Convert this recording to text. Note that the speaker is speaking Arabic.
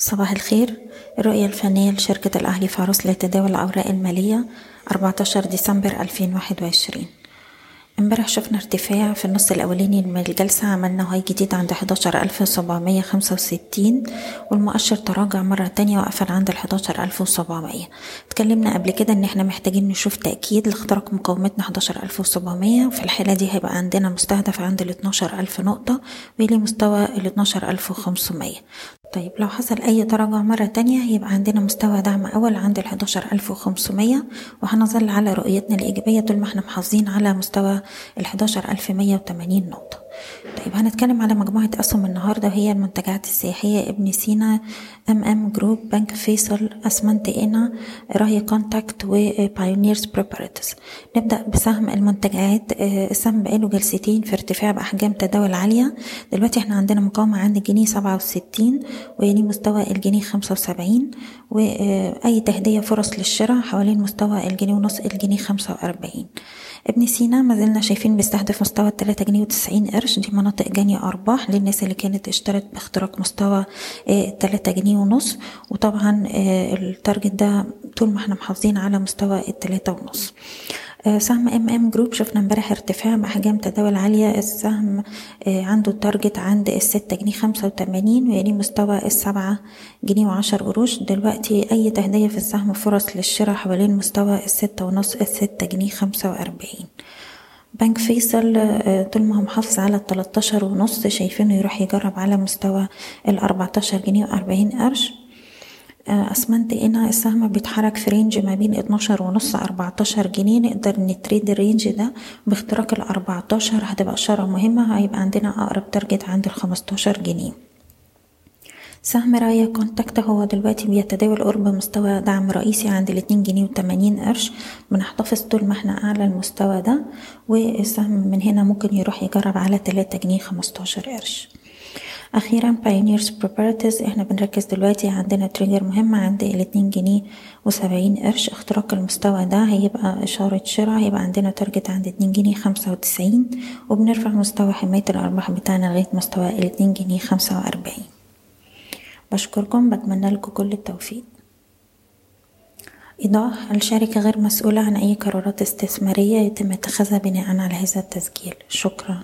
صباح الخير. الرؤية الفنية لشركة الأهلي فاروس لتداول الأوراق المالية 14 ديسمبر 2021 امبارح شفنا ارتفاع في النص الأولاني من الجلسة عملنا هاي جديد عند 11765 والمؤشر تراجع مرة تانية وقفل عند 11700 اتكلمنا قبل كده إن إحنا محتاجين نشوف تأكيد لاختراق مقاومتنا 11700 في الحالة دي هيبقى عندنا مستهدف عند ال 12000 نقطة ويليه مستوى ال 12500 طيب لو حصل أي تراجع مرة تانية هيبقى عندنا مستوى دعم أول عند ال 11500 وهنظل على رؤيتنا الإيجابية طول ما إحنا محافظين على مستوى ال 11180 نقطة. طيب هنتكلم على مجموعة أسهم النهاردة وهي المنتجعات السياحية ابن سينا ام ام جروب بنك فيصل أسمنت قنا راية كونتاكت وبايونيرز بروبرتيز نبدأ بسهم المنتجعات السهم بقاله جلستين في ارتفاع بأحجام تداول عالية. دلوقتي إحنا عندنا مقاومة عند الجنيه سبعة وستين ويليه مستوى الجنيه خمسة وسبعين وأي تهدية فرص للشراء حوالين مستوى الجنيه ونص الجنيه خمسة وأربعين. ابن سينا ما زلنا شايفين بيستهدف مستوى التلاتة جنيه وتسعين قرش. دي مناطق جني أرباح للناس اللي كانت اشترت باختراق مستوى التلاتة جنيه ونص. وطبعا ال target ده طول ما إحنا محافظين على مستوى التلاتة ونص. سهم ام ام جروب شفنا امبارح ارتفاع باحجام تداول عالية. السهم عنده target عند الستة جنيه خمسة وتمانين ويليه مستوى السبعة جنيه وعشر قروش. دلوقتي أي تهدية في السهم فرص للشراء حوالين مستوى الستة ونص الستة جنيه خمسة وأربعين. بنك فيصل طول ما هو محافظ على التلاتاشر ونص شايفينه يروح يجرب على مستوى الأربعتاشر جنيه وأربعين قرش. أسمنت قنا السهم بيتحرك في range ما بين اتناشر ونص أربعتاشر جنيه. نقدر ن trade ال range ده باختراق الاربعتاشر هتبقى إشارة مهمة. هيبقى عندنا أقرب target عند الخمستاشر جنيه. سهم راية كونتاكت. هو دلوقتي بيتداول قرب مستوى دعم رئيسي عند الاتنين جنيه وتمانين قرش. بنحتفظ طول ما إحنا اعلى المستوى ده والسهم من هنا ممكن يروح يجرب على تلاتة جنيه خمستاشر قرش. أخيرا بايونيرز بروبرتيز إحنا بنركز دلوقتي عندنا trigger مهمة عند الاتنين جنيه وسبعين قرش. اختراق المستوى ده هيبقى إشارة شراء هيبقى عندنا تارجت عند اتنين جنيه خمسة وتسعين وبنرفع مستوى حماية الأرباح بتاعنا لغاية مستوى الاتنين جنيه خمسة وأربعين. بشكركم بتمنى لكم كل التوفيق. إيضاح الشركة غير مسؤولة عن أي قرارات استثمارية يتم اتخاذها بناء على هذا التسجيل. شكراً.